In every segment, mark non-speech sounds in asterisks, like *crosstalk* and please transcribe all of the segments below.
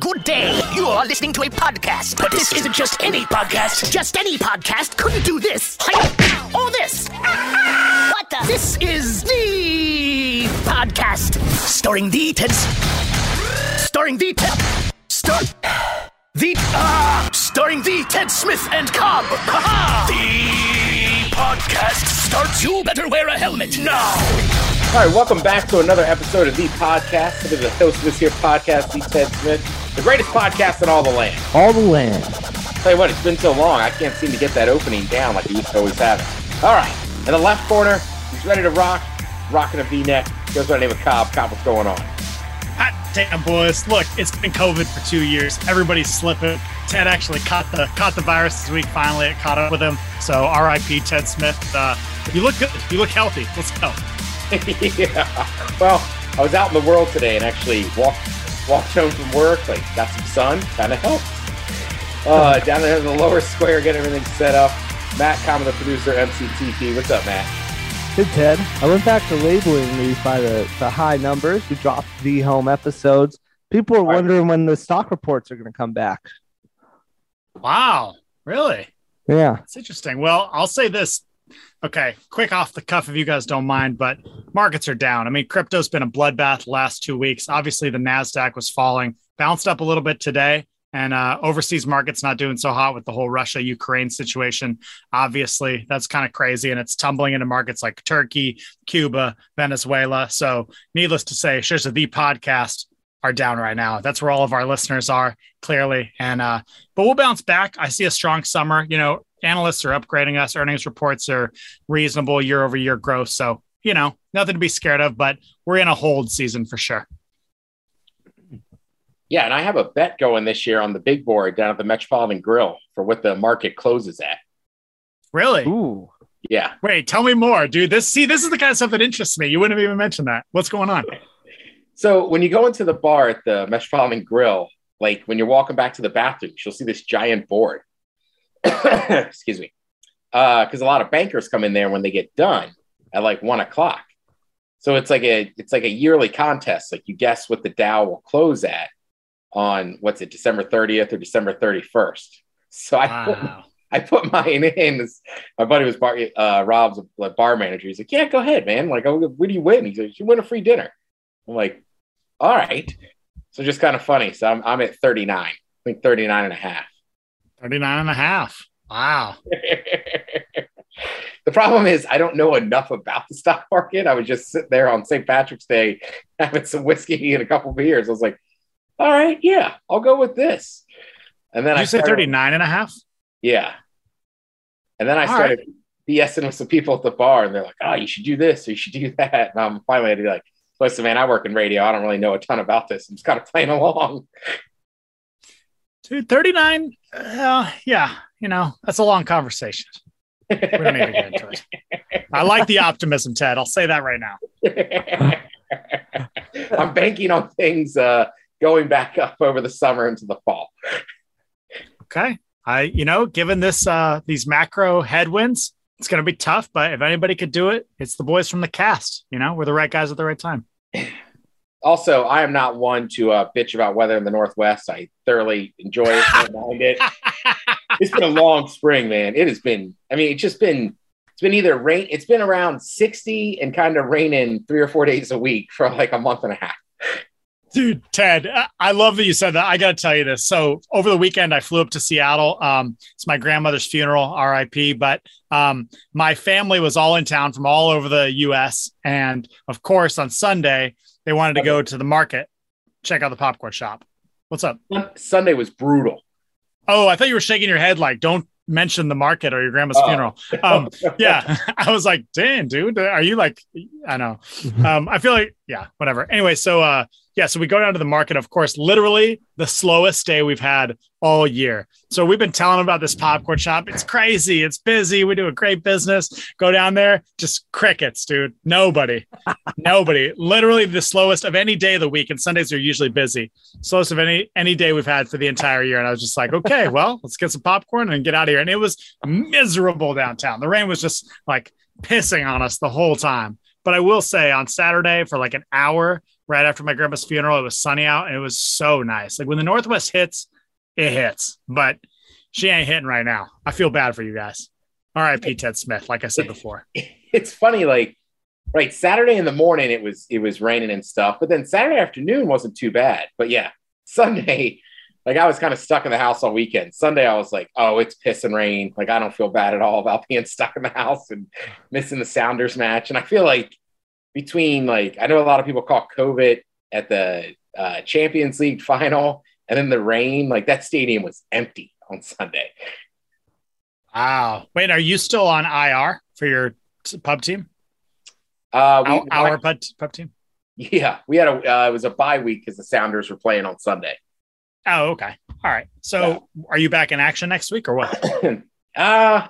Good day. You are listening to a podcast, but this isn't just any podcast. Just any podcast couldn't do this. Or this. *laughs* What the? This is the podcast. Starring the Ted. Starring the Ted. Star. The. Ah! starring the Ted Smith and Cobb. Ha The podcast starts. You better wear a helmet now. All right, welcome back to another episode of the podcast. This is the host of this here podcast, the Ted Smith, the greatest podcast in all the land. All the land. Tell you what, it's been so long, I can't seem to get that opening down like I used to always have it. All right, in the left corner, he's ready to rock, rocking a V-neck. Goes by the name of Cobb. Cobb, what's going on? Hot damn, boys! Look, it's been COVID for two years. Everybody's slipping. Ted actually caught the caught the virus this week. Finally, it caught up with him. So, R.I.P. Ted Smith. Uh, you look good. You look healthy. Let's go. *laughs* yeah. Well, I was out in the world today and actually walked walked home from work. Like got some sun, kind of helped. Uh, *laughs* down there in the lower square, get everything set up. Matt, Common, the producer, MCTP. What's up, Matt? Good, Ted, I went back to labeling these by the, the high numbers. We dropped the home episodes. People are wondering when the stock reports are going to come back. Wow, really? Yeah, it's interesting. Well, I'll say this Okay, quick off the cuff if you guys don't mind, but markets are down. I mean, crypto's been a bloodbath last two weeks. Obviously, the Nasdaq was falling, bounced up a little bit today, and uh, overseas markets not doing so hot with the whole Russia Ukraine situation. Obviously, that's kind of crazy, and it's tumbling into markets like Turkey, Cuba, Venezuela. So, needless to say, shares of the podcast are down right now. That's where all of our listeners are clearly, and uh, but we'll bounce back. I see a strong summer. You know, analysts are upgrading us. Earnings reports are reasonable year over year growth. So, you know, nothing to be scared of, but we're in a hold season for sure. Yeah, and I have a bet going this year on the big board down at the Metropolitan Grill for what the market closes at. Really? Ooh. Yeah. Wait, tell me more, dude. This see, this is the kind of stuff that interests me. You wouldn't have even mentioned that. What's going on? So when you go into the bar at the Metropolitan Grill, like when you're walking back to the bathroom, you'll see this giant board *coughs* excuse me, because uh, a lot of bankers come in there when they get done at like one o'clock. So it's like a it's like a yearly contest. Like you guess what the Dow will close at on what's it, December 30th or December 31st. *laughs* So I wow. put, I put mine in. This, my buddy was bar, uh, Rob's a bar manager. He's like, "Yeah, go ahead, man. Like, oh, what do you win?" He's like, "You win a free dinner." I'm like, "All right." So just kind of funny. So I'm I'm at 39. I think 39 and a half. 39 and a half. Wow. *laughs* the problem is I don't know enough about the stock market. I was just sitting there on St. Patrick's Day *laughs* having some whiskey and a couple beers. I was like, all right, yeah, I'll go with this. And then Did I you say 39 and a half? Yeah. And then I all started right. BSing with some people at the bar and they're like, oh, you should do this or you should do that. And I'm finally like, listen, man, I work in radio. I don't really know a ton about this. I'm just kind of playing along. Dude, 39. Uh, yeah, you know, that's a long conversation. We don't need to get into it. *laughs* I like the optimism, Ted. I'll say that right now. *laughs* I'm banking on things uh, going back up over the summer into the fall. Okay. I, you know, given this, uh, these macro headwinds, it's going to be tough, but if anybody could do it, it's the boys from the cast. You know, we're the right guys at the right time *laughs* also, I am not one to uh, bitch about weather in the Northwest. I thoroughly enjoy it. mind it. *laughs* It's been a long spring, man. It has been. I mean, it's just been. It's been either rain. It's been around sixty and kind of raining three or four days a week for like a month and a half. Dude, Ted, I love that you said that. I got to tell you this. So over the weekend, I flew up to Seattle. Um, it's my grandmother's funeral, RIP. But um, my family was all in town from all over the U.S. And of course, on Sunday, they wanted to go to the market, check out the popcorn shop. What's up? Sunday was brutal. Oh, I thought you were shaking your head like, don't mention the market or your grandma's oh. funeral. Um, *laughs* yeah, *laughs* I was like, damn, dude, are you like, I know. Um, I feel like, yeah, whatever. Anyway, so uh, yeah, so we go down to the market, of course, literally the slowest day we've had all year. So we've been telling them about this popcorn shop. It's crazy. It's busy. We do a great business. Go down there, just crickets, dude. Nobody, *laughs* nobody. Literally the slowest of any day of the week. And Sundays are usually busy. Slowest of any any day we've had for the entire year. And I was just like, okay, *laughs* well, let's get some popcorn and get out of here. And it was miserable downtown. The rain was just like pissing on us the whole time. But I will say on Saturday for like an hour, right after my grandpa's funeral. It was sunny out and it was so nice. Like when the Northwest hits, it hits, but she ain't hitting right now. I feel bad for you guys. All right, Pete Ted Smith, like I said before. *laughs* It's funny, like right Saturday in the morning it was it was raining and stuff, but then Saturday afternoon wasn't too bad. But yeah, *laughs* Sunday, like I was kind of stuck in the house all weekend. Sunday I was like, oh, it's piss and rain. Like I don't feel bad at all about *laughs* being stuck in the house and missing the Sounders match. And I feel like between like I know a lot of people call COVID at the uh, Champions League *laughs* final and then the rain, like that stadium was empty on Sunday. Wow. Wait, are you still on IR for your pub team? Uh, we, Our, our *laughs* pub, pub team? yeah, we had a uh, it was a bye week because the Sounders were playing on Sunday. Oh, okay. All right. So are you back in action next week or what? *clears throat* uh,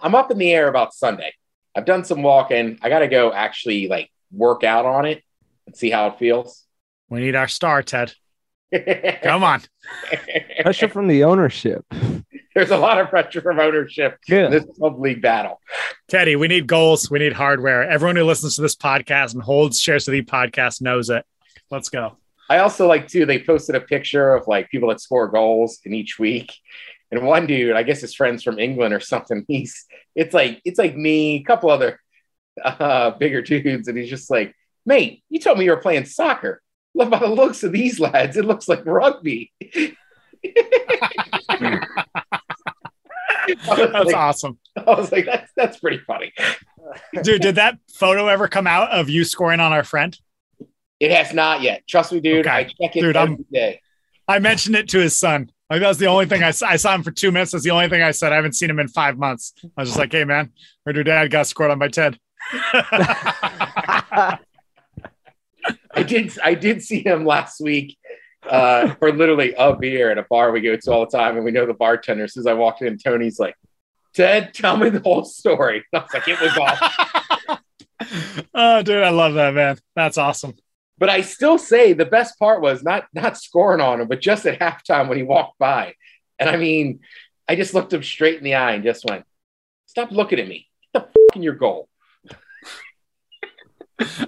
I'm up in the air about Sunday. I've done some walking. I got to go actually like work out on it and see how it feels. We need our star, Ted. *laughs* Come on. Pressure from the ownership. *laughs* There's a lot of pressure from ownership Yeah. in this league battle. Teddy, we need goals. We need hardware. Everyone who listens to this podcast and holds shares of the podcast knows it. Let's go. I also like too. They posted a picture of like people that score goals in each week, and one dude, I guess his friends from England or something. *laughs* He's it's like it's like me, a couple other uh, bigger dudes, and he's just like, "Mate, you told me you were playing soccer. Look by the looks of these lads, it looks like rugby." *laughs* That's like, awesome. I was like, "That's that's pretty funny." Dude, did that photo ever come out of you scoring on our friend? It has not yet. Trust me, dude. Okay. I check it Dude, every I'm- day. I mentioned it to his son. Like that was the only thing I saw. I saw him for two minutes. That's the only thing I said. I haven't seen him in five months. I was just like, "Hey, man, heard your dad got scored on by Ted." I did I did see him last week uh, for literally a beer at a bar we go to all the time, and we know the bartender. As soon as I walked in, Tony's like, "Ted, tell me the whole story." *laughs* I was like, "It was awesome," *laughs* oh, dude, I love that man. That's awesome. but I still say the best part was not not scoring on him, but just at halftime when he walked by, and I mean, I just looked him straight in the eye and just went, "Stop looking at me. Get the fuck in your goal."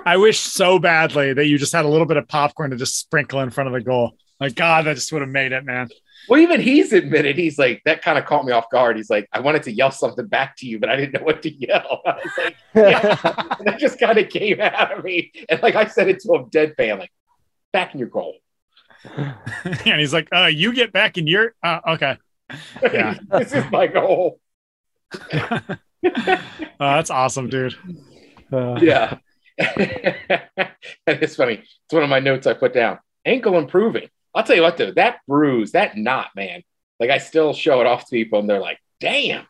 I wish so badly that you just had a little bit of popcorn to just sprinkle in front of the goal. Like, God, that just would have made it, man. Well, even he's admitted he's like that kind of caught me off guard. He's like, I wanted to yell something back to you, but I didn't know what to yell. *laughs* I was like, yeah. *laughs* that just kind of came out of me. And like I said it to him deadpan, like, back in your goal. *laughs* and he's like, uh, you get back in your uh, okay. Yeah. this is my goal. Oh, that's awesome, dude. Uh, Yeah. *laughs* and it's funny. It's one of my notes I put down. Ankle improving. I'll tell you what though, that bruise, that knot, man. Like I still show it off to people and they're like, damn.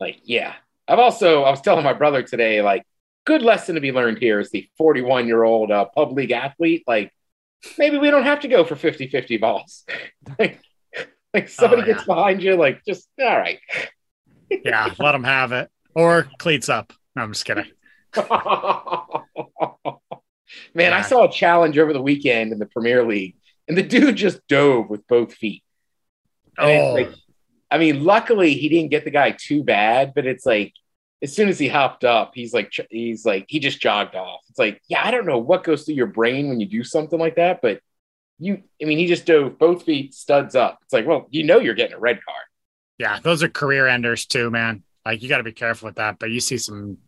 Like, yeah. I've also, I was telling my brother today, like, good lesson to be learned here is the 41 year old uh, pub league athlete. Like, maybe we don't have to go for 50 50 balls. *laughs* like, like somebody Oh, yeah. gets behind you, like, just all right. Yeah, let them have it. Or cleats up. No, I'm just kidding. Man, I saw a challenge over the weekend in the Premier League, and the dude just dove with both feet. And Oh, like, I mean, luckily he didn't get the guy too bad, but it's like as soon as he hopped up, he's like, he's like, he just jogged off. It's like, yeah, I don't know what goes through your brain when you do something like that, but you, I mean, he just dove both feet, studs up. It's like, well, you know, you're getting a red card. yeah, those are career enders too, man. Like you got to be careful with that. But you see some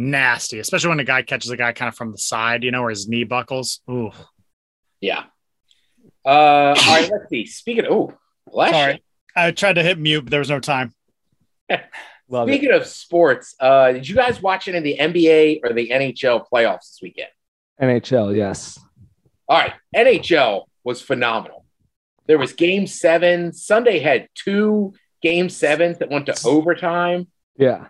nasty, especially when a guy catches a guy kind of from the side, you know, where his knee buckles. Ooh, Yeah. Uh, all right, let's see. Speaking of, oh, bless you. sorry. I tried to hit mute, but there was no time. *laughs* love it. Speaking of sports, uh, did you guys watch any of the NBA or the NHL playoffs this weekend? NHL, yes. All right, NHL was phenomenal. There was Game Seven. Sunday had two Game Sevens that went to overtime. Yeah.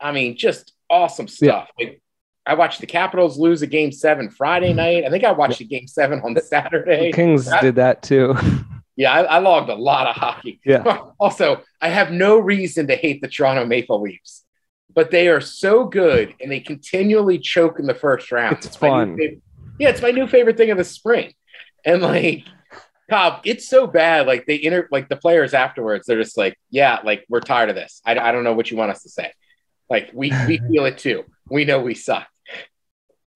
I mean, just awesome stuff. Like, I watched the Capitals lose a Game Seven Friday mm-hmm. night. I think I watched a Game Seven on Saturday. The Kings that- did that too. *laughs* Yeah, I, I logged a lot of hockey. Yeah. *laughs* Also, I have no reason to hate the Toronto Maple Leafs, but they are so good and they continually choke in the first round. It's my new fun. yeah, it's my new favorite thing of the spring. And like, Cobb, it's so bad. Like they inter, like the players afterwards, they're just like, yeah, like we're tired of this. I, I don't know what you want us to say. Like we we *laughs* feel it too. We know we suck.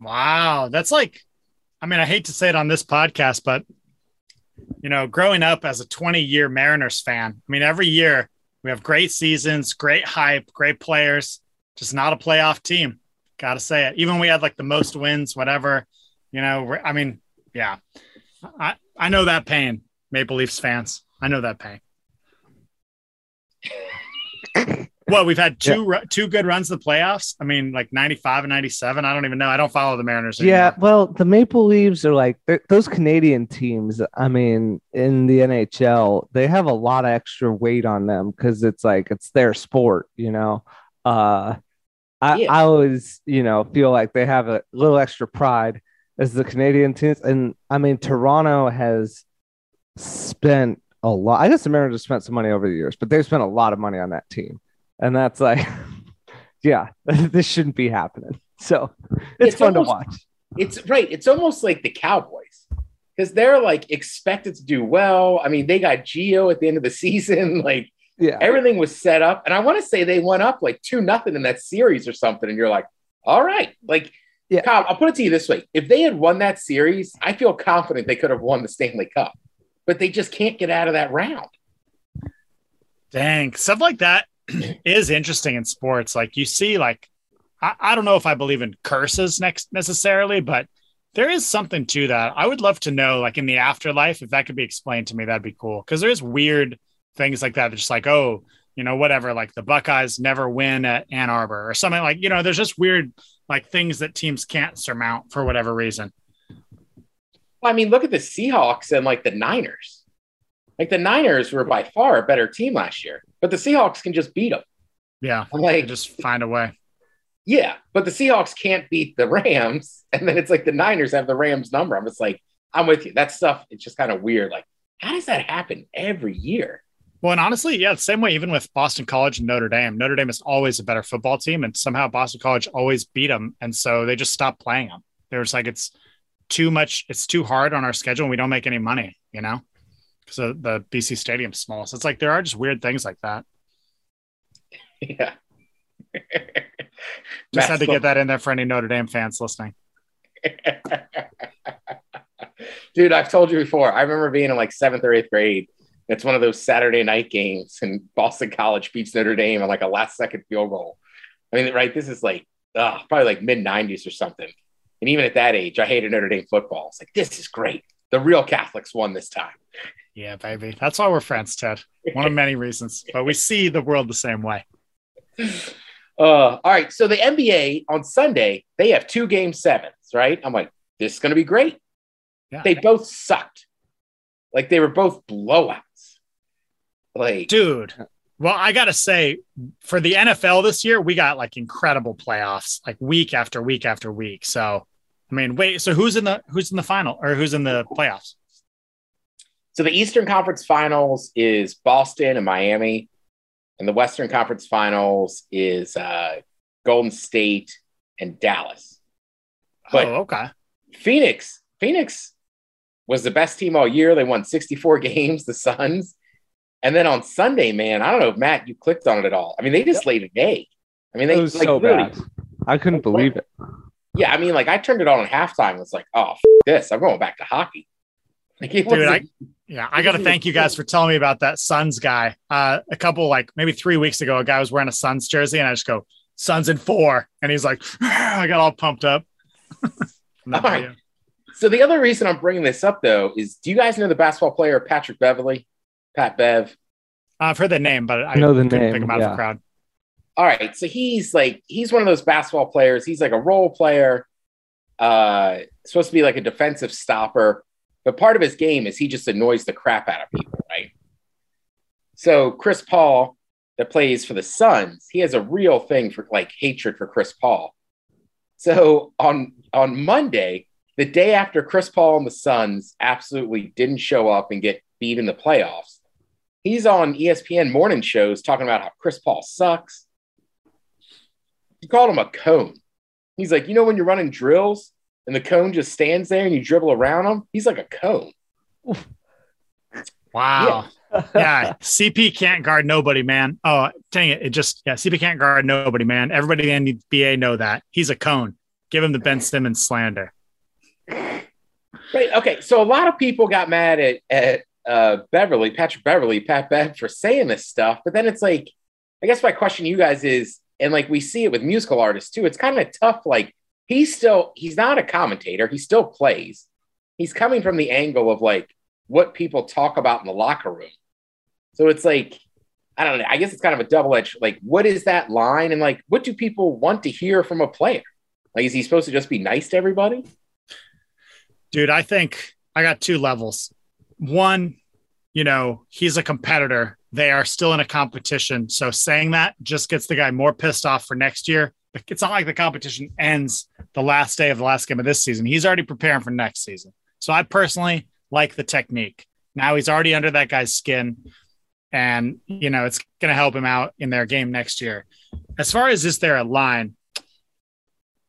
Wow, that's like I mean, I hate to say it on this podcast, but you know, growing up as a 20 year Mariners fan, I mean, every year we have great seasons, great hype, great players, just not a playoff team. Got to say it. Even we had like the most wins, whatever, you know, I mean, yeah, I, I know that pain, Maple Leafs fans. I know that pain. *laughs* well, we've had two yeah. two good runs of the playoffs. I mean, like 95 and 97. I don't even know. I don't follow the Mariners. Anymore. Yeah, well, the Maple Leaves are like those Canadian teams. I mean, in the NHL, they have a lot of extra weight on them because it's like it's their sport, you know. Uh I, yeah. I always, you know, feel like they have a little extra pride as the Canadian teams. And I mean, Toronto has spent a lot. I guess the Mariners have spent some money over the years, but they've spent a lot of money on that team. And that's like, *laughs* yeah, *laughs* this shouldn't be happening. So it's, it's fun almost, to watch. It's right. It's almost like the Cowboys because they're like expected to do well. I mean, they got Gio at the end of the *laughs* season. Like, yeah, everything was set up. And I want to say they went up like two nothing in that series or something. And you're like, all right, like yeah. Kyle, I'll put it to you this way: if they had won that series, I feel confident they could have won the Stanley Cup, but they just can't get out of that round. Dang, stuff like that *clears throat* is interesting in sports. Like you see, like I, I don't know if I believe in curses next necessarily, but there is something to that. I would love to know, like in the afterlife, if that could be explained to me, that'd be cool. Because there's weird things like that. just like, oh, you know, whatever. Like the Buckeyes never win at Ann Arbor or something like. You know, there's just weird like things that teams can't surmount for whatever reason. Well, I mean, look at the Seahawks and like the Niners. Like the Niners were by far a better team last year, but the Seahawks can just beat them. Yeah, like just find a way. Yeah, but the Seahawks can't beat the Rams, *laughs* and then it's like the Niners have the Rams number. I'm just like, I'm with you. That stuff, it's just kind of weird. Like, how does that happen every year? Well, and honestly, yeah, the same way even with Boston College and Notre Dame. Notre Dame is always a better football team, and somehow Boston College always beat them, and so they just stopped playing them. They were like, it's too much, it's too hard on our schedule, and we don't make any money, you know, because the BC Stadium's small. So it's like there are just weird things like that. Yeah. *laughs* just had to get that in there for any Notre Dame fans listening. *laughs* Dude, I've told you before. I remember being in like seventh or eighth grade it's one of those Saturday night games, and Boston College beats Notre Dame on like a last second field goal. I mean, right? This is like uh, probably like mid 90s or something. And even at that age, I hated Notre Dame football. It's like, this is great. The real Catholics won this time. Yeah, baby. That's why we're friends, Ted. One of many reasons, but we see the world the same way. Uh, all right. So the NBA on Sunday, they have two game sevens, right? I'm like, this is going to be great. Yeah. They both sucked. Like they were both blowouts. Like, dude. Well, I gotta say, for the NFL this year, we got like incredible playoffs, like week after week after week. So, I mean, wait. So who's in the who's in the final or who's in the playoffs? So the Eastern Conference Finals is Boston and Miami, and the Western Conference Finals is uh, Golden State and Dallas. But oh, okay. Phoenix, Phoenix was the best team all year. They won 64 *laughs* games. The Suns, and then on Sunday, man, I don't know if Matt, you clicked on it at all. I mean, they just laid an egg. I mean, they it was like, so bad. I couldn't believe it. Yeah, I mean, like I turned it on at halftime. It's like, oh, f- this. I'm going back to hockey. Like, Dude, I, yeah, I got to thank you guys for telling me about that Suns guy. Uh, a couple, like maybe three weeks ago, a guy was wearing a Suns jersey, and I just go, Suns in four. And he's like, *laughs* I got all pumped up. *laughs* all right. So the other reason I'm bringing this up, though, is do you guys know the basketball player Patrick Beverley? Pat Bev. I've heard the name, but I know the couldn't name, pick him out yeah. of the crowd. All right, so he's like he's one of those basketball players. He's like a role player, uh, supposed to be like a defensive stopper, but part of his game is he just annoys the crap out of people, right? So Chris Paul, that plays for the Suns, he has a real thing for like hatred for Chris Paul. So on on Monday, the day after Chris Paul and the Suns absolutely didn't show up and get beat in the playoffs, he's on ESPN morning shows talking about how Chris Paul sucks. He called him a cone. He's like, you know, when you're running drills and the cone just stands there and you dribble around him, he's like a cone. Wow. Yeah. yeah. CP can't guard nobody, man. Oh, dang it. It just, yeah, CP can't guard nobody, man. Everybody in the NBA know that. He's a cone. Give him the Ben Simmons slander. Right. Okay. So a lot of people got mad at at uh, Beverley, Patrick Beverley, Pat Bev for saying this stuff, but then it's like, I guess my question to you guys is, and like we see it with musical artists too. It's kind of tough. Like he's still he's not a commentator. He still plays. He's coming from the angle of like what people talk about in the locker room. So it's like I don't know. I guess it's kind of a double edged. Like, what is that line? And like, what do people want to hear from a player? Like, is he supposed to just be nice to everybody? Dude, I think I got two levels. One, you know, he's a competitor. They are still in a competition. So saying that just gets the guy more pissed off for next year. It's not like the competition ends the last day of the last game of this season. He's already preparing for next season. So I personally like the technique. Now he's already under that guy's skin and you know it's going to help him out in their game next year. As far as is there a line?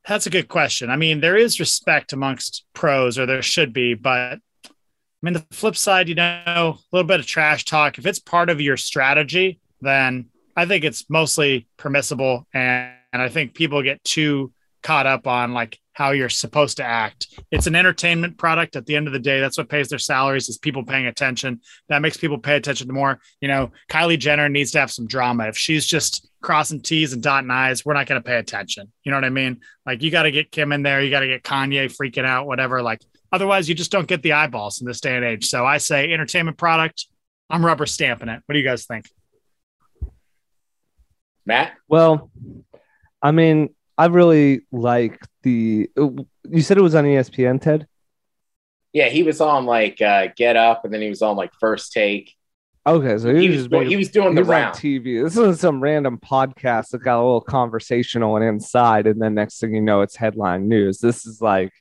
That's a good question. I mean, there is respect amongst pros, or there should be, but I mean, the flip side, you know, a little bit of trash talk. If it's part of your strategy, then I think it's mostly permissible, and, I think people get too caught up on like how you're supposed to act. It's an entertainment product at the end of the day. That's what pays their salaries is people paying attention. That makes people pay attention to more. You know, Kylie Jenner needs to have some drama. If she's just crossing T's and dotting I's, we're not going to pay attention. You know what I mean? Like you got to get Kim in there. You got to get Kanye freaking out, whatever. Like otherwise you just don't get the eyeballs in this day and age. So I say entertainment product. I'm rubber stamping it. What do you guys think? Matt? Well, I mean, I really like the. You said it was on ESPN, Ted. Yeah, he was on like uh, Get Up, and then he was on like First Take. Okay, so he, He was, was doing- he was doing he the was round. TV. This isn't some random podcast that got a little conversational and inside, and then next thing you know, it's headline news. This is like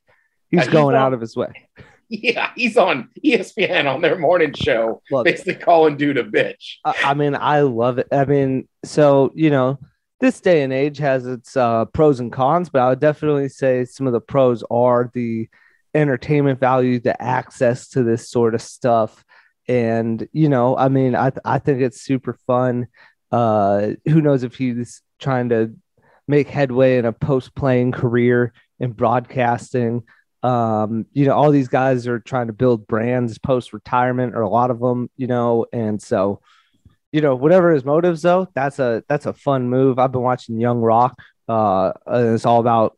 he's Uh, he's going on- out of his way. *laughs* Yeah, he's on ESPN on their morning show, Look, basically calling dude a bitch. I, I mean, I love it. I mean, so you know, this day and age has its uh, pros and cons, but I would definitely say some of the pros are the entertainment value, the access to this sort of stuff, and you know, I mean, I I think it's super fun. Uh, who knows if he's trying to make headway in a post playing career in broadcasting? um you know all these guys are trying to build brands post retirement or a lot of them you know and so you know whatever his motives though that's a that's a fun move i've been watching young rock uh and it's all about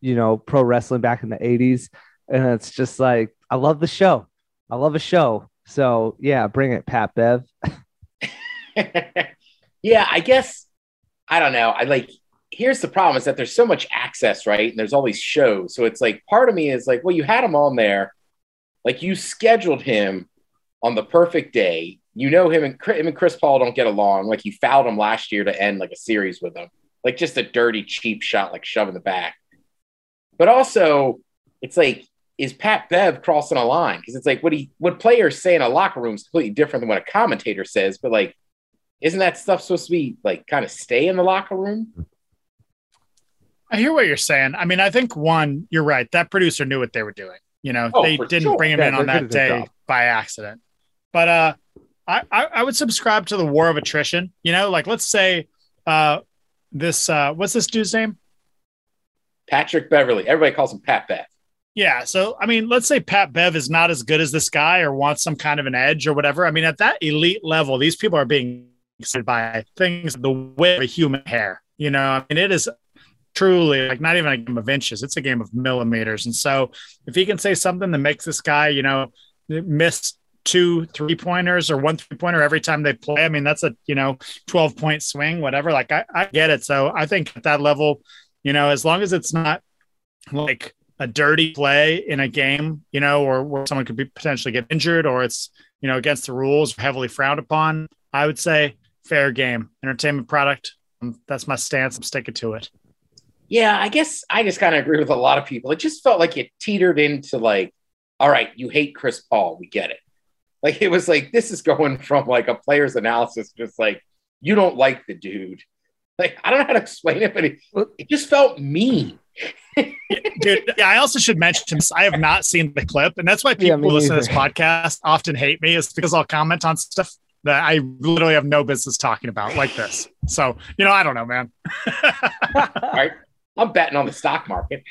you know pro wrestling back in the 80s and it's just like i love the show i love a show so yeah bring it pat bev *laughs* yeah, I guess I don't know. I like here's the problem is that there's so much access, right? And there's all these shows. So it's like part of me is like, well, you had him on there, like you scheduled him on the perfect day. You know him and Chris- him and Chris Paul don't get along. Like you fouled him last year to end like a series with him, like just a dirty, cheap shot, like shove in the back. But also, it's like, is Pat Bev crossing a line? Because it's like what he what players say in a locker room is completely different than what a commentator says. But like, isn't that stuff supposed to be like kind of stay in the locker room? I hear what you're saying. I mean, I think one, you're right. That producer knew what they were doing. You know, Oh, they didn't sure. bring him Yeah, in on that good at their day by accident. But uh, I, I I would subscribe to the war of attrition. You know, like let's say uh, this uh, what's this dude's name? Patrick Beverley. Everybody calls him Pat Bev. Yeah. So, I mean, let's say Pat Bev is not as good as this guy or wants some kind of an edge or whatever. I mean, at that elite level, these people are being excited by things the width of a human hair. You know, I mean, it is truly like not even a game of inches, it's a game of millimeters. And so, if he can say something that makes this guy, you know, miss two three pointers or one three pointer every time they play, I mean, that's a, you know, 12 point swing, whatever. Like, I, I get it. So, I think at that level, you know, as long as it's not like a dirty play in a game, you know, or where someone could be potentially get injured or it's, you know, against the rules, heavily frowned upon, I would say fair game, entertainment product. Um, that's my stance. I'm sticking to it. Yeah, I guess I just kind of agree with a lot of people. It just felt like it teetered into like, all right, you hate Chris Paul. We get it. Like it was like this is going from like a player's analysis, just like you don't like the dude. Like I don't know how to explain it, but it, it just felt mean. Dude, yeah, I also should mention this. I have not seen the clip, and that's why people Yeah, listen to this podcast often hate me, is because I'll comment on stuff that I literally have no business talking about, like this. So, you know, I don't know, man. *laughs* All right, I'm betting on the stock market.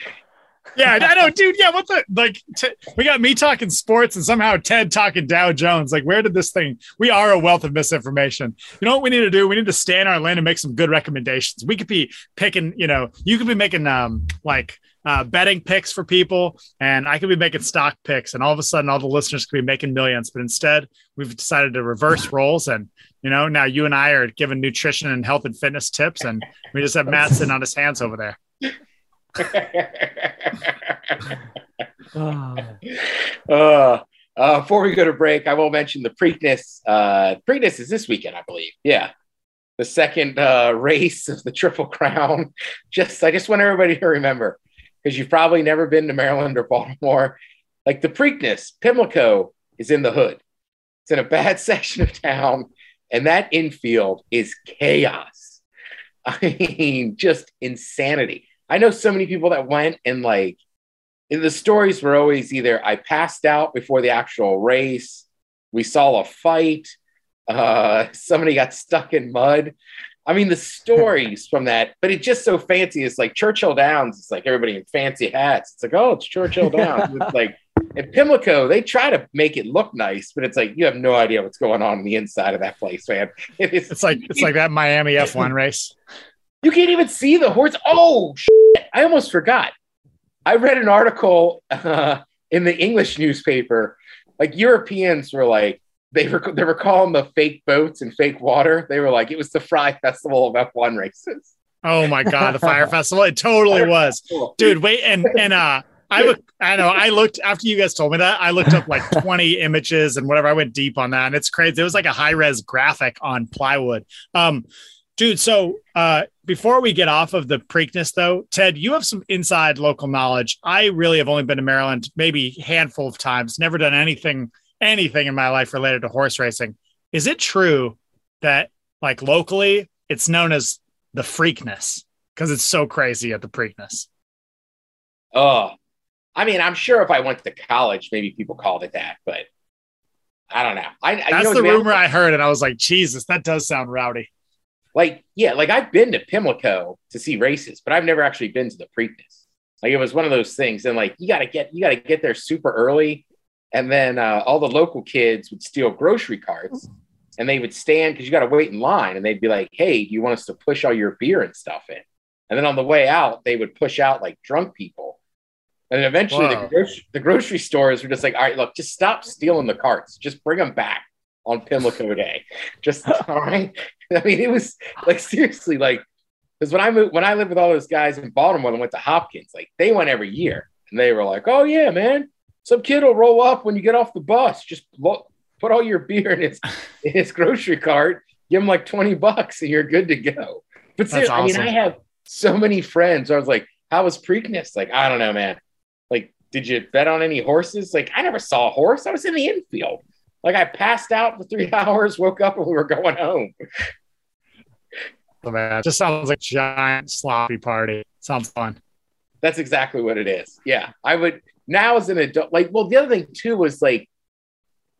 Yeah, I know, dude. Yeah, what the like? T- we got me talking sports and somehow Ted talking Dow Jones. Like, where did this thing? We are a wealth of misinformation. You know what we need to do? We need to stay in our lane and make some good recommendations. We could be picking. You know, you could be making um like uh, betting picks for people, and I could be making stock picks, and all of a sudden, all the listeners could be making millions. But instead, we've decided to reverse roles, and you know, now you and I are giving nutrition and health and fitness tips, and we just have Matt sitting on his hands over there. *laughs* uh, uh, before we go to break, I will mention the Preakness. Uh, Preakness is this weekend, I believe. Yeah, the second uh, race of the Triple Crown. *laughs* Just, I just want everybody to remember because you've probably never been to Maryland or Baltimore. Like the Preakness, Pimlico is in the hood. It's in a bad *laughs* section of town, and that infield is chaos. I mean, just insanity. I know so many people that went and like the stories were always either I passed out before the actual race, we saw a fight, uh, *laughs* somebody got stuck in mud. I mean, the stories *laughs* from that, but it's just so fancy. It's like Churchill Downs. It's like everybody in fancy hats. It's like, oh, it's Churchill *laughs* Downs. it's like in Pimlico, they try to make it look nice, but it's like you have no idea what's going on in the inside of that place, man. It's, it's like it's like that Miami F1 race. You can't even see the horse. Oh, shit. I almost forgot. I read an article uh, in the English newspaper. Like Europeans were like, they were they were calling the fake boats and fake water. They were like, it was the Fyre Festival of F1 races. Oh my god, the Fyre Festival! It totally Fyre was, Festival. dude. Wait, and and uh, I I know I looked after you guys told me that I looked up like 20 images and whatever. I went deep on that, and it's crazy. It was like a high res graphic on plywood. Um, dude. So uh, before we get off of the Preakness, though, Ted, you have some inside local knowledge. I really have only been to Maryland maybe a handful of times. Never done anything anything in my life related to horse racing. Is it true that like locally it's known as the Freakness because it's so crazy at the Preakness? Oh, I mean, I'm sure if I went to college, maybe people called it that, but I don't know. I, That's you know, the rumor I heard, and I was like, Jesus, that does sound rowdy. Like, yeah, like I've been to Pimlico to see races, but I've never actually been to the Preakness. Like it was one of those things, and like you gotta get you gotta get there super early, and then uh, all the local kids would steal grocery carts, and they would stand because you gotta wait in line, and they'd be like, "Hey, do you want us to push all your beer and stuff in?" And then on the way out, they would push out like drunk people, and then eventually the, gro- the grocery stores were just like, "All right, look, just stop stealing the carts, just bring them back." on Pimlico Day. Just *laughs* all right. *laughs* I mean, it was like seriously, like because when I moved, when I lived with all those guys in Baltimore and went to Hopkins, like they went every year, and they were like, "Oh yeah, man, some kid will roll up when you get off the bus. Just lo- put all your beer in his *laughs* in his grocery cart, give him like twenty bucks, and you're good to go." But seriously, awesome. I mean, I have so many friends. I was like, "How was Preakness?" Like, I don't know, man. Like, did you bet on any horses? Like, I never saw a horse. I was in the infield. Like I passed out for three *laughs* hours, woke up, and we were going home. Man, just sounds like a giant sloppy party. Sounds fun. That's exactly what it is. Yeah, I would now as an adult. Like, well, the other thing too was like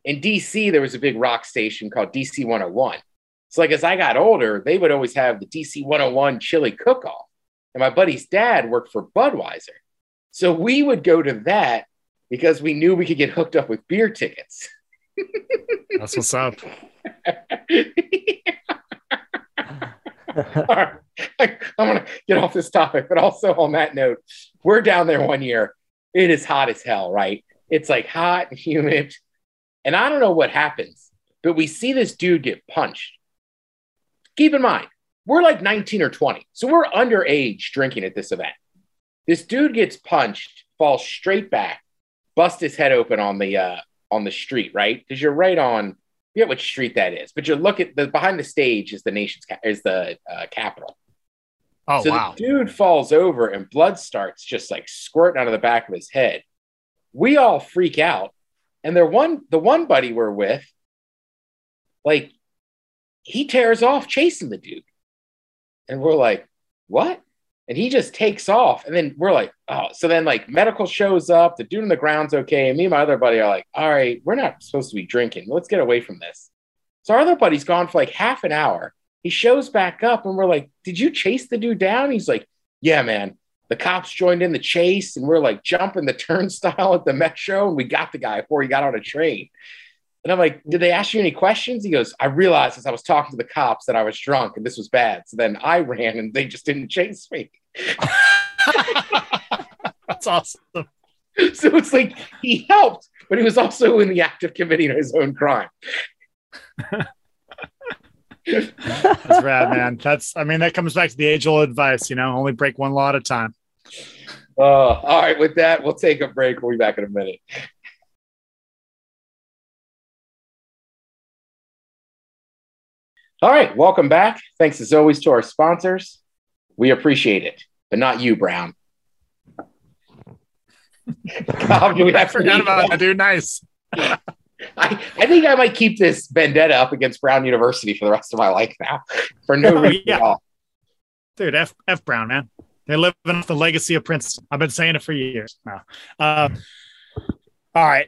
in DC there was a big rock station called DC 101. So like as I got older, they would always have the DC 101 chili cook-off, and my buddy's dad worked for Budweiser, so we would go to that because we knew we could get hooked up with beer tickets. That's what's up. *laughs* *laughs* *laughs* right. I'm gonna get off this topic, but also on that note, we're down there one year. It is hot as hell, right? It's like hot and humid. And I don't know what happens, but we see this dude get punched. Keep in mind, we're like 19 or 20. So we're underage drinking at this event. This dude gets punched, falls straight back, bust his head open on the uh, on the street, right? Because you're right on. Forget which street that is, but you look at the behind the stage is the nation's is the uh, capital. Oh so wow! The dude falls over and blood starts just like squirting out of the back of his head. We all freak out, and there one the one buddy we're with, like he tears off chasing the dude, and we're like, "What?" And he just takes off. And then we're like, oh, so then like medical shows up, the dude on the ground's okay. And me and my other buddy are like, all right, we're not supposed to be drinking. Let's get away from this. So our other buddy's gone for like half an hour. He shows back up and we're like, did you chase the dude down? He's like, yeah, man. the cops joined in the chase and we're like jumping the *laughs* turnstile at the metro and we got the guy before he got on a train. And I'm like, did they ask you any questions? He goes, I realized as I was talking to the cops that I was drunk and this was bad. So then I ran and they just didn't chase me. *laughs* That's awesome. So it's like he helped, but he was also in the act of committing his own crime. That's rad, man. That's I mean, that comes back to the age old advice, you know, only break one law at a time. Uh, all right, with that, we'll take a break. We'll be back in a minute. All right, welcome back. Thanks as always to our sponsors. We appreciate it, but not you, Brown. God, do we I *laughs* forgot about that, dude. Nice. I, I think I might keep this vendetta up against Brown University for the rest of my life now, for no *laughs* reason yeah. at all. Dude, F F Brown, man. They're living off the legacy of Princeton. I've been saying it for years now. Uh, all right.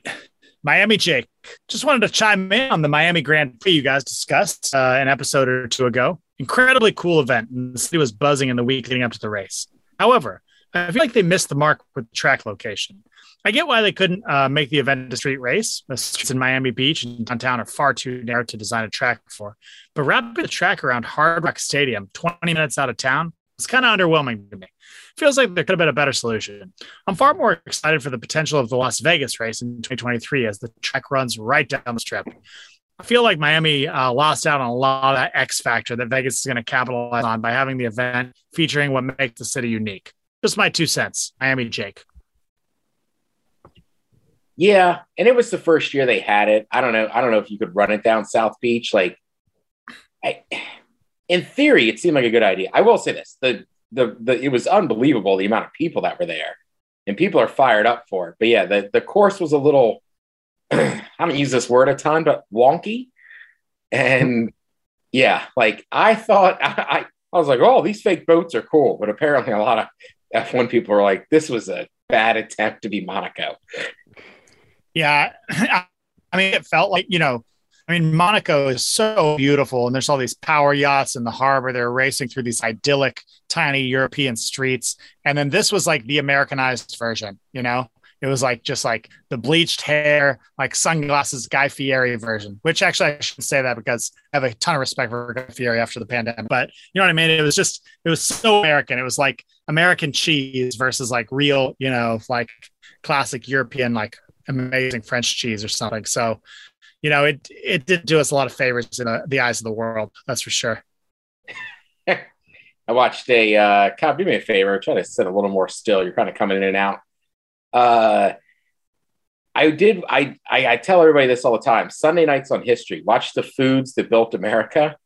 Miami Jake. Just wanted to chime in on the Miami Grand Prix you guys discussed uh, an episode or two ago. Incredibly cool event. And the city was buzzing in the week leading up to the race. However, I feel like they missed the mark with the track location. I get why they couldn't uh, make the event a street race. The streets in Miami Beach and downtown are far too narrow to design a track for. But wrapping the track around Hard Rock Stadium, 20 minutes out of town, it's kind of underwhelming to me. Feels like there could have been a better solution. I'm far more excited for the potential of the Las Vegas race in 2023 as the track runs right down the strip. I feel like Miami uh, lost out on a lot of that X factor that Vegas is going to capitalize on by having the event featuring what makes the city unique. Just my two cents. Miami Jake. Yeah, and it was the first year they had it. I don't know. I don't know if you could run it down South Beach. Like, I, in theory, it seemed like a good idea. I will say this: the the the it was unbelievable the amount of people that were there, and people are fired up for it. But yeah, the the course was a little. *clears throat* I don't use this word a ton, but wonky, and yeah, like I thought *laughs* I, I was like, oh, these fake boats are cool, but apparently a lot of F1 people were like, this was a bad attempt to be Monaco. Yeah. *clears throat* I mean, it felt like, you know, I mean, Monaco is so beautiful, and there's all these power yachts in the harbor. They're racing through these idyllic, tiny European streets. And then this was like the Americanized version, you know? It was like just like the bleached hair, like sunglasses Guy Fieri version, which actually I shouldn't say that because I have a ton of respect for Guy Fieri after the pandemic. But you know what I mean? It was just, it was so American. It was like American cheese versus like real, you know, like classic European, like amazing French cheese or something. So, you know, it it did do us a lot of favors in uh, the eyes of the world. That's for sure. *laughs* I watched a uh do me a favor, try to sit a little more still. You're kind of coming in and out. Uh I did I, I I tell everybody this all the time. Sunday nights on history, watch the foods that built America.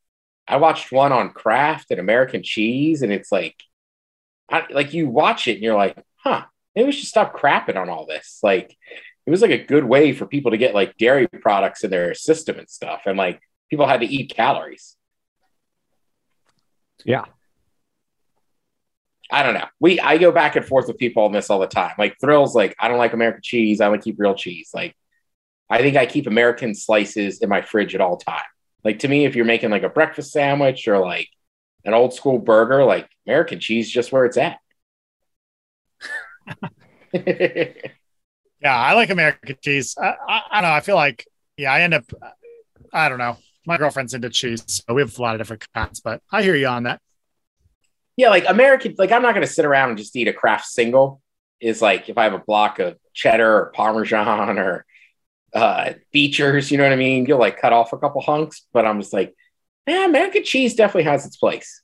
I watched one on Kraft and American cheese, and it's like I, like you watch it and you're like, huh, maybe we should stop crapping on all this. Like it was like a good way for people to get like dairy products in their system and stuff. And like people had to eat calories. Yeah. I don't know. We I go back and forth with people on this all the time. Like thrills, like I don't like American cheese. I want to keep real cheese. Like I think I keep American slices in my fridge at all time. Like to me, if you're making like a breakfast sandwich or like an old school burger, like American cheese is just where it's at. *laughs* *laughs* Yeah, I like American cheese. I, I, I don't know. I feel like yeah, I end up. I don't know. My girlfriend's into cheese, so we have a lot of different kinds. But I hear you on that. yeah, like American, like I'm not gonna sit around and just eat a Kraft single. Is like if I have a block of cheddar or Parmesan or uh features, you know what I mean? You'll like cut off a couple hunks, but I'm just like, yeah, American cheese definitely has its place.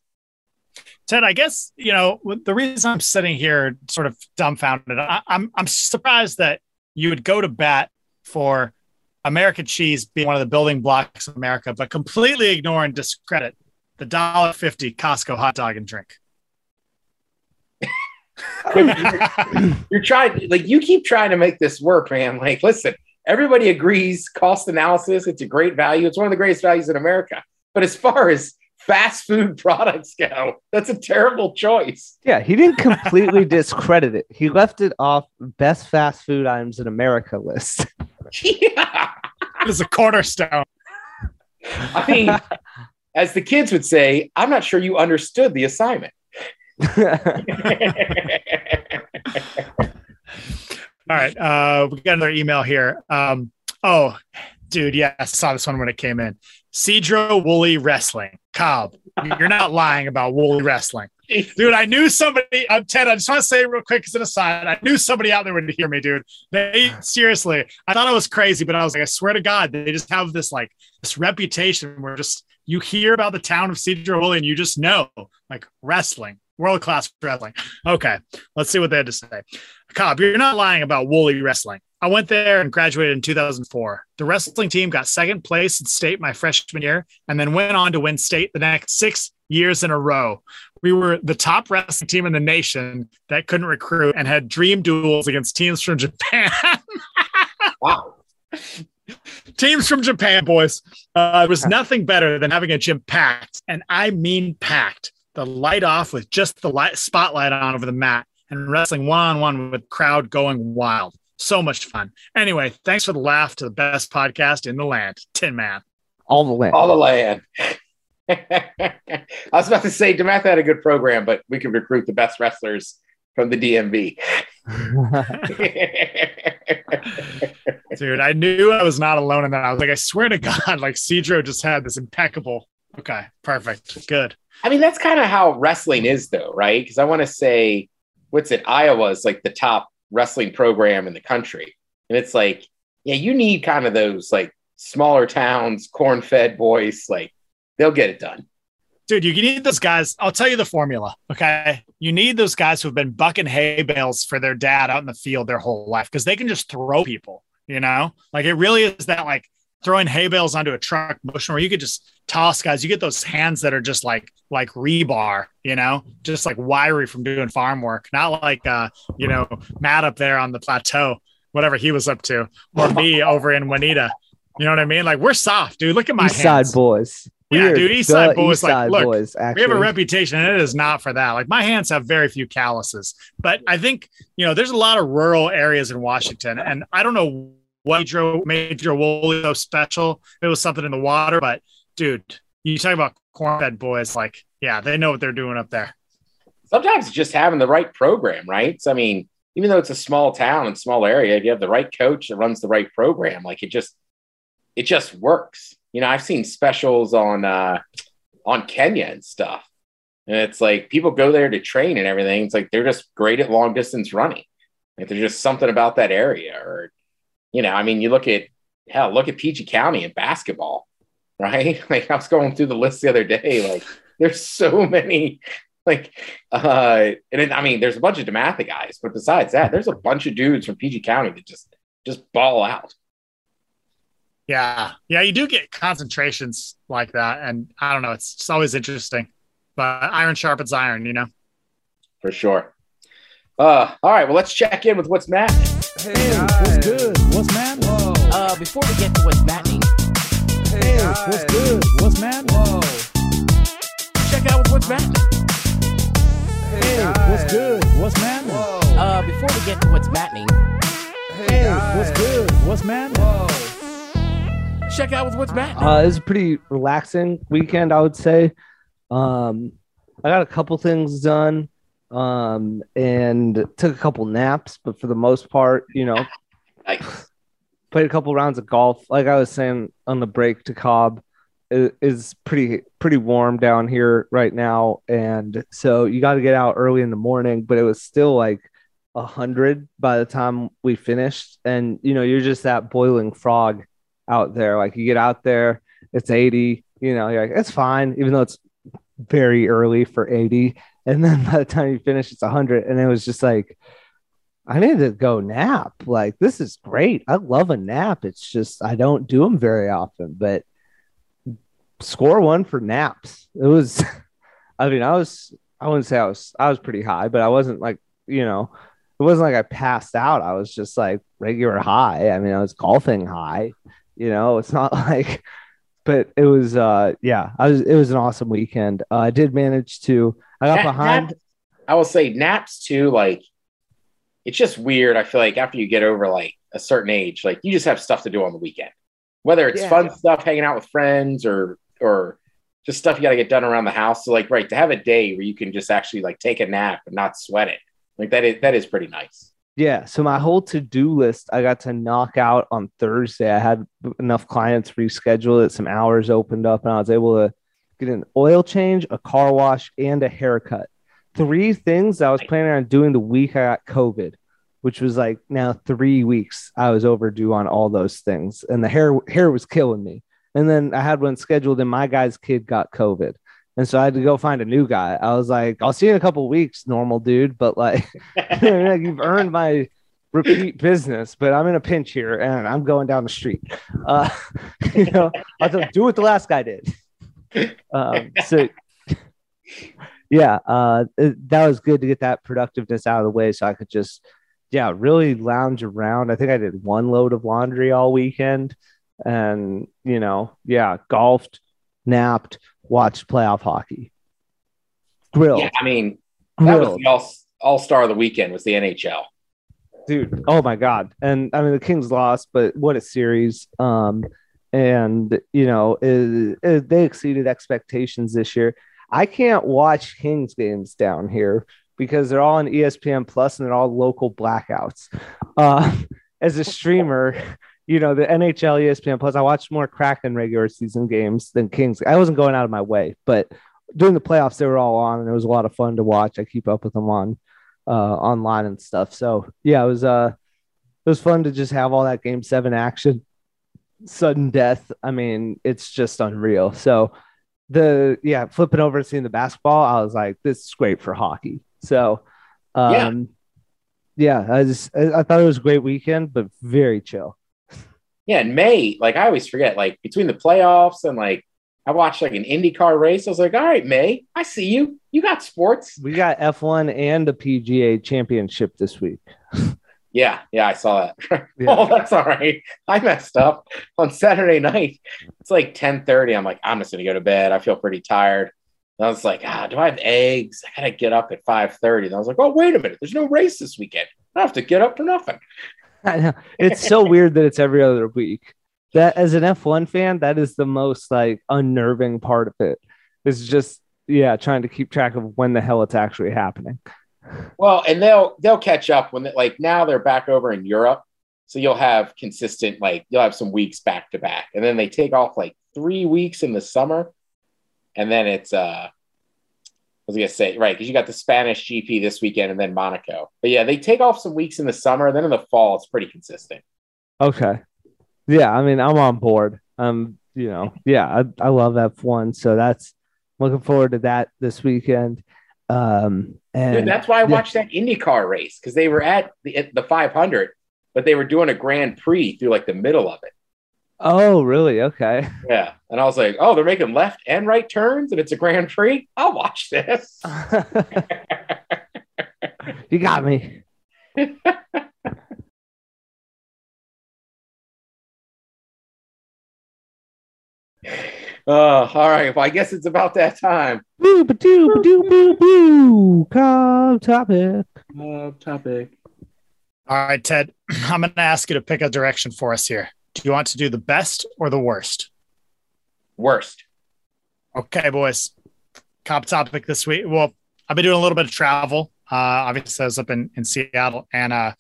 Ted, I guess you know the reason I'm sitting here, sort of dumbfounded. I, I'm I'm surprised that you would go to bat for American cheese being one of the building blocks of America, but completely ignore and discredit the dollar fifty Costco hot dog and drink. *laughs* You're trying, like, you keep trying to make this work, man. Like, listen, everybody agrees cost analysis, it's a great value. It's one of the greatest values in America. But as far as fast food *laughs* products go, that's a terrible choice. Yeah, he didn't completely *laughs* discredit it. He left it off best fast food items in America list. *laughs* yeah. It is a cornerstone. I mean, as the kids would say, I'm not sure you understood the assignment. All right. Uh, we got another email here. Um, oh, dude, yeah, I saw this one when it came in. Sedro-Woolley Wrestling. Cobb, you're not lying about Woolley Wrestling. Dude, I knew somebody. I'm Ted. I just want to say real quick as an aside. I knew somebody out there would hear me, dude. They seriously, I thought I was crazy, but I was like, I swear to God, they just have this like this reputation where just you hear about the town of Sedro-Woolley and you just know like wrestling, world class wrestling. Okay, let's see what they had to say. Cobb, you're not lying about Woolley Wrestling. I went there and graduated in 2004. The wrestling team got second place in state my freshman year and then went on to win state the next six years in a row. We were the top wrestling team in the nation that couldn't recruit and had dream duels against teams from Japan. *laughs* wow. Teams from Japan, boys. Uh, there was nothing better than having a gym packed, and I mean packed. The light off with just the light spotlight on over the mat and wrestling one on one with crowd going wild. So much fun. Anyway, thanks for the laugh to the best podcast in the land, Tin Man. All the land. All the land. *laughs* I was about to say DeMatha had a good program, but we could recruit the best wrestlers from the DMV. *laughs* Dude, I knew I was not alone in that. I was like, I swear to God, like Sedro just had this impeccable. Okay, perfect. Good. I mean, that's kind of how wrestling is, though, right? Because I want to say, what's it? Iowa is like the top wrestling program in the country. And it's like, yeah, you need kind of those like smaller towns, corn fed boys. Like, they'll get it done. Dude, you need those guys. I'll tell you the formula. Okay. You need those guys who've been bucking hay bales for their dad out in the field their whole life because they can just throw people, you know? Like, it really is that like throwing hay bales onto a truck motion where you could just toss guys. You get those hands that are just like like rebar, you know, just like wiry from doing farm work, not like uh, you know, Matt up there on the plateau, whatever he was up to, or me *laughs* over in Juanita. You know what I mean? Like we're soft, dude. Look at my East hands. Side boys. Yeah, dude. East Side boys. East like, look, boys, we have a reputation, and it is not for that. Like my hands have very few calluses, but I think you know there's a lot of rural areas in Washington, and I don't know what Major Major Woolley special. It was something in the water, but dude, you talk about corn-fed boys, like yeah, they know what they're doing up there. Sometimes it's just having the right program, right? So, I mean, even though it's a small town and small area, if you have the right coach that runs the right program, like it just, it just works. You know, I've seen specials on, uh, on Kenya and stuff. And it's like people go there to train and everything. It's like they're just great at long distance running. Like there's just something about that area. Or, you know, I mean, you look at hell, look at PG County in basketball, *laughs* right? *laughs* Like I was going through the list the other day. Like there's so many, like, uh, and I mean, there's a bunch of Dematha guys, but besides that, there's a bunch of dudes from PG County that just just ball out. Yeah, yeah, you do get concentrations like that, and I don't know, it's, it's always interesting. But iron sharpens iron, you know. for sure. Uh, all right, well, let's check in with what's Matt. Hey, what's good? What's man? Whoa. Uh, before we get to what's matching, Hey, what's good? What's man? Whoa. check out what's matching. Hey, what's good? What's man? Whoa. Uh, before we get to what's matching, Hey, what's good? What's man? Whoa. check out what's matching. Uh, it was a pretty relaxing weekend, I would say. Um, I got a couple things done, um, and took a couple naps, but for the most part, you know, Nice. played a couple rounds of golf. Like I was saying on the break to Cobb, it is pretty pretty warm down here right now, and so you got to get out early in the morning. But it was still like a hundred by the time we finished, and you know you're just that boiling frog out there. Like you get out there, it's eighty. You know, you're like it's fine, even though it's very early for eighty. And then by the time you finish, it's a hundred, and it was just like. I need to go nap. Like this is great. I love a nap. It's just I don't do them very often, but score one for naps. It was *laughs* I mean, I was I wouldn't say I was I was pretty high, but I wasn't like, you know, it wasn't like I passed out. I was just like regular high. I mean, I was golfing high, you know, it's not *laughs* like but it was uh yeah, I was it was an awesome weekend. Uh, I did manage to I got Nap- behind nap- I will say naps too. Like it's just weird. I feel like after you get over like a certain age, like you just have stuff to do on the weekend, whether it's Yeah. fun stuff, hanging out with friends, or or just stuff you got to get done around the house. So like, right, to have a day where you can just actually like take a nap and not sweat it, like that is that is pretty nice. Yeah. So my whole to do list, I got to knock out on Thursday. I had enough clients reschedule it. Some hours opened up, and I was able to get an oil change, a car wash, and a haircut. Three things I was planning on doing the week I got COVID, which was like now three weeks I was overdue on all those things, and the hair hair was killing me. And then I had one scheduled, and my guy's kid got COVID. And so I had to go find a new guy. I was like, I'll see you in a couple weeks, normal dude. But *laughs* like, you've earned my repeat business, but I'm in a pinch here and I'm going down the street. Uh, *laughs* you know, I was do what the last guy did. Um, so yeah, uh, it, that was good to get that productiveness out of the way so I could just, yeah, really lounge around. I think I did one load of laundry all weekend and, you know, yeah, golfed, napped, watched playoff hockey. Grill. Yeah, I mean, that was the all, all star of the weekend was the NHL. Dude, oh my god. And I mean the Kings lost, but what a series. Um and you know, it, it, they exceeded expectations this year. I can't watch Kings games down here because they're all on ESPN Plus and they're all local blackouts. Uh, *laughs* as a streamer, you know, the NHL ESPN Plus, I watched more Kraken regular season games than Kings. I wasn't going out of my way, but during the playoffs, they were all on and it was a lot of fun to watch. I keep up with them on uh, online and stuff. So yeah, it was uh it was fun to just have all that game seven action. Sudden death. I mean, it's just unreal. So the yeah, flipping over and seeing the basketball, I was like, this is great for hockey. So um yeah, yeah I just I, I thought it was a great weekend, but very chill yeah, in May, like I always forget, like between the playoffs and like I watched like an IndyCar race. I was like, all right, May, I see you. You got sports. We got F1 and the PGA championship this week. *laughs* yeah, yeah, I saw that. *laughs* Yeah. oh, that's all right. I messed up on Saturday night. It's like 10 30. I'm like, I'm just gonna go to bed. I feel pretty tired. And I was like, ah, do I have eggs? I gotta get up at 5 30. And I was like, oh, wait a minute, there's no race this weekend. I have to get up for nothing. *laughs* I know. It's so weird that it's every other week. That as an F1 fan, that is the most like unnerving part of it. It's just yeah, trying to keep track of when the hell it's actually happening. Well, and they'll they'll catch up when they, like now they're back over in Europe, so you'll have consistent like you'll have some weeks back to back, and then they take off like three weeks in the summer, and then it's uh was gonna say right because you got the Spanish GP this weekend and then Monaco. But yeah, they take off some weeks in the summer, then in the fall it's pretty consistent. Okay, yeah, I mean I'm on board. Um, you know, yeah, I, I love F1, so that's looking forward to that this weekend. Um, and Dude, that's why I watched yeah. that IndyCar race because they were at the at the 500, but they were doing a Grand Prix through like the middle of it. Oh, really? Okay. *laughs* Yeah. And I was like, oh, they're making left and right turns and it's a Grand Prix. I'll watch this. *laughs* you got me. *laughs* Uh, all right. Well, I guess it's about that time. Boo, ba doo, ba doo, boo, boo. Come topic. Uh, topic. All right, Ted. *clears throat* I'm going to ask you to pick a direction for us here. Do you want to do the best or the worst? Worst. Okay, boys. Cop topic this week. Well, I've been doing a little bit of travel. Uh, obviously, I was up in, in Seattle and uh,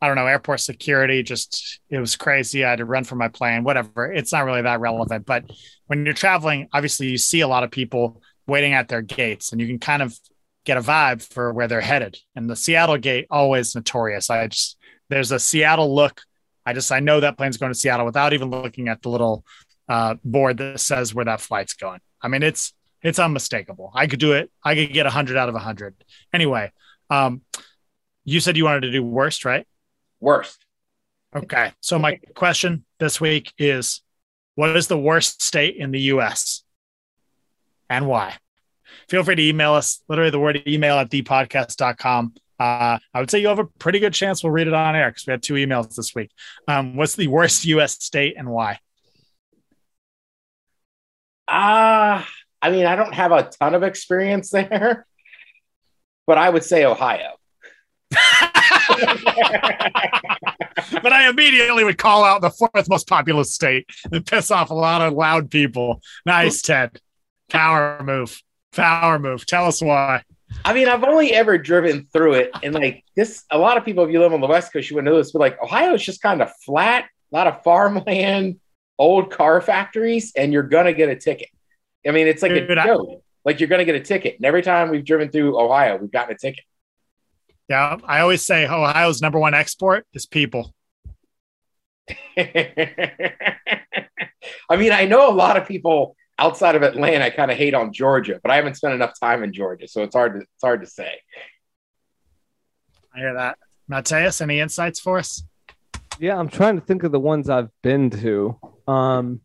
I don't know, airport security just, it was crazy. I had to run from my plane, whatever. It's not really that relevant. But when you're traveling, obviously, you see a lot of people waiting at their gates and you can kind of get a vibe for where they're headed. And the Seattle gate, always notorious. I just, there's a Seattle look I just I know that plane's going to Seattle without even looking at the little uh, board that says where that flight's going. I mean, it's it's unmistakable. I could do it. I could get a hundred out of a hundred. Anyway, um, you said you wanted to do worst, right? Worst. Okay. So my question this week is, what is the worst state in the U.S. and why? Feel free to email us. Literally, the word email at thepodcast.com uh, I would say you have a pretty good chance we'll read it on air because we had two emails this week. Um, what's the worst *laughs* U.S. state and why? Ah, uh, I mean, I don't have a ton of experience there, *laughs* but I would say Ohio. *laughs* but I immediately would call out the fourth most populous state and piss off a lot of loud people. Nice, Ted. Power move. Power move. Tell us why. I mean, I've only ever driven through it, and like this, a lot of people, if you live on the West Coast, you would know this, but like Ohio is just kind of flat, a lot of farmland, *laughs* old car factories, and you're gonna get a ticket. I mean, it's like Dude, a I- joke. Like you're gonna get a ticket, and every time we've driven through Ohio, we've gotten a ticket. Yeah, I always say Ohio's number one export is people. *laughs* I mean, I know a lot of people outside of Atlanta I kind of hate on Georgia, but I haven't spent enough time in Georgia, so it's hard to it's hard to say. I hear that. Mateus, any insights for us? Yeah, I'm trying to think of the ones I've been to. Um,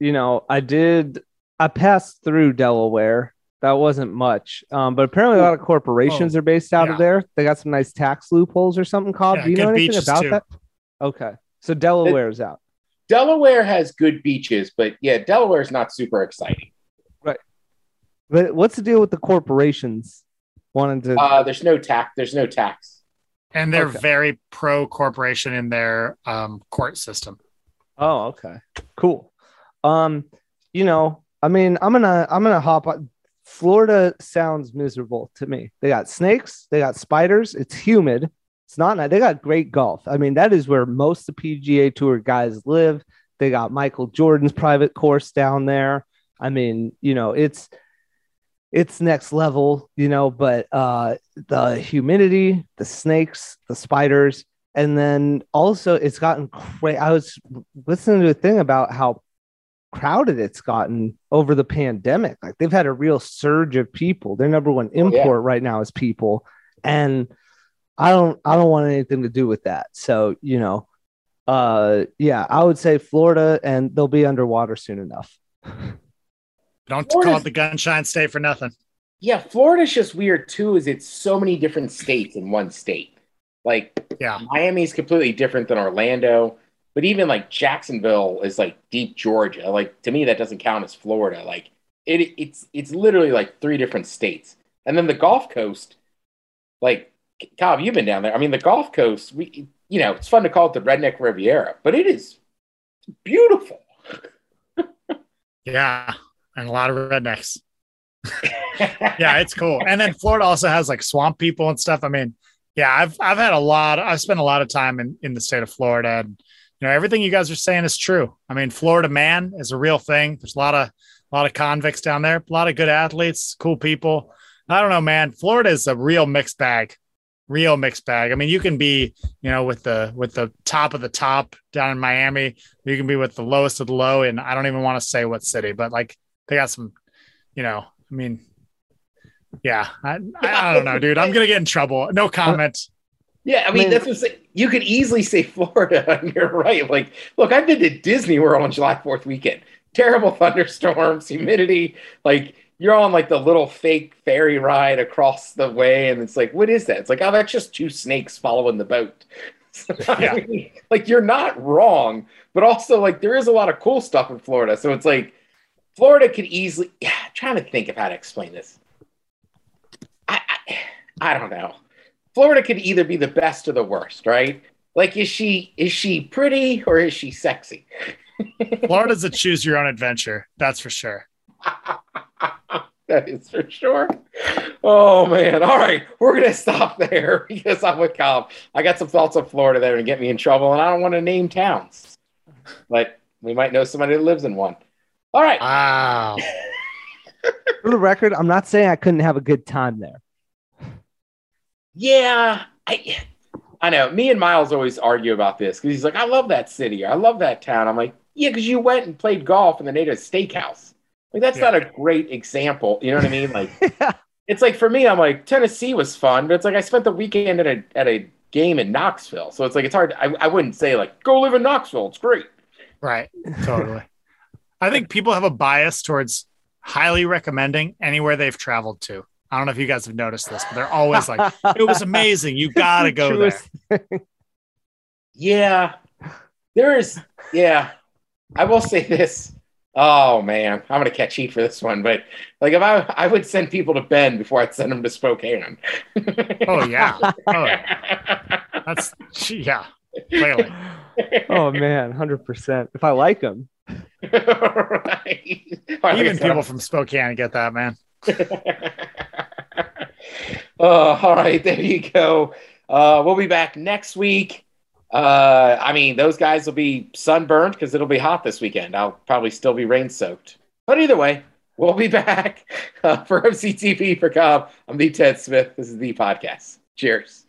you know, I did. I passed through Delaware. That wasn't much, um, but apparently a lot of corporations are based out yeah. of there. They got some nice tax loopholes or something. Cobb, Yeah, do you know good anything about too. that? Okay, so Delaware's out. Delaware has good beaches, but yeah, Delaware is not super exciting. Right. But what's the deal with the corporations wanting to? Uh, there's no tax. There's no tax. And they're Okay. very pro corporation in their um, court system. Oh, okay. Cool. Um, you know, I mean, I'm gonna I'm gonna hop on Florida sounds miserable to me. They got snakes, they got spiders, it's humid. It's not. They got great golf. I mean, that is where most of the PGA tour guys live. They got Michael Jordan's private course down there. I mean, you know, it's it's next level, you know, but uh the humidity, the snakes, the spiders, and then also it's gotten crazy. I was listening to a thing about how crowded it's gotten over the pandemic. Like they've had a real surge of people. Their number one Oh, yeah. import right now is people, and I don't I don't want anything to do with that. So you know, uh, yeah, I would say Florida, and they'll be underwater soon enough. *laughs* Don't Florida's- call it the Gunshine State for nothing. Yeah, Florida's just weird too. Is it's so many different states in one state. Like Yeah. Miami's completely different than Orlando, but even like Jacksonville is like deep Georgia. Like to me, that doesn't count as Florida. Like it, it's it's literally like three different states. And then the Gulf Coast, like Cobb, you've been down there. I mean, the Gulf Coast, we you know, it's fun to call it the Redneck Riviera, but it is beautiful. *laughs* Yeah. And a lot of rednecks. *laughs* yeah, it's cool. And then Florida also has like swamp people and stuff. I mean, yeah, I've I've had a lot. I've spent a lot of time in in the state of Florida, and you know everything you guys are saying is true. I mean, Florida man is a real thing. There's a lot of a lot of convicts down there, a lot of good athletes, cool people. I don't know, man. Florida is a real mixed bag, real mixed bag. I mean, you can be, you know, with the with the top of the top down in Miami. You can be with the lowest of the low, and I don't even want to say what city, but like they got some, you know. I mean, yeah, I, I don't know, dude. I'm gonna get in trouble. No comment. Yeah, I mean, mean- that's what I'm. You could easily say *laughs* Florida, and you're right. Like, look, I've been to Disney World on July 4th weekend. Terrible *laughs* thunderstorms, humidity. Like, you're on like the little fake ferry ride across the way, and it's like, what is that? It's like, oh, that's just two snakes following the boat. *laughs* Yeah. mean, like, you're not wrong, but also, like, there is a lot of cool stuff in Florida. So it's like, Florida could easily. Yeah, *sighs* I'm trying to think of how to explain this. I, I, I don't know. Florida could either be the best or the worst, right? Like, is she is she pretty or is she sexy? *laughs* Florida's a choose your own adventure. That's for sure. *laughs* that is for sure. Oh man! All right, we're gonna stop there *laughs* because I'm with Cobb. I got some thoughts on Florida that are gonna get me in trouble, and I don't want to name towns, but we might know somebody that lives in one. All right. Wow. *laughs* For the record, I'm not saying I couldn't have a good time there. Yeah, I I know. Me and Miles always argue about this because he's like, I love that city or I love that town. I'm like, yeah, because you went and played golf in the native steakhouse. Like that's Yeah. not a great example. You know what I mean? Like *laughs* it's like for me, I'm like Tennessee was fun, but it's like I spent the weekend at a at a game in Knoxville, so it's like it's hard. I, I wouldn't say like go live in Knoxville. It's great. Right. Totally. I think people have a bias towards highly recommending anywhere they've traveled to. I don't know if you guys have noticed this, but they're always like, it was amazing. You got to go *laughs* there. Truest- Yeah, there is. Yeah, I will say this. Oh man, I'm gonna catch heat for this one, but like if I I would send people to Bend before I'd send them to Spokane. Oh, yeah. *laughs* Oh, yeah. That's, yeah, clearly. oh man, hundred percent. If I like them, right. All right, Even so- people from Spokane get that, man. uh, *laughs* all right, there you go. Uh, we'll be back next week. Uh, I mean, those guys will be sunburned because it'll be hot this weekend. I'll probably still be rain soaked. But either way, we'll be *laughs* back uh, for MCTV for Cobb. I'm the Ted Smith. This is the podcast. Cheers.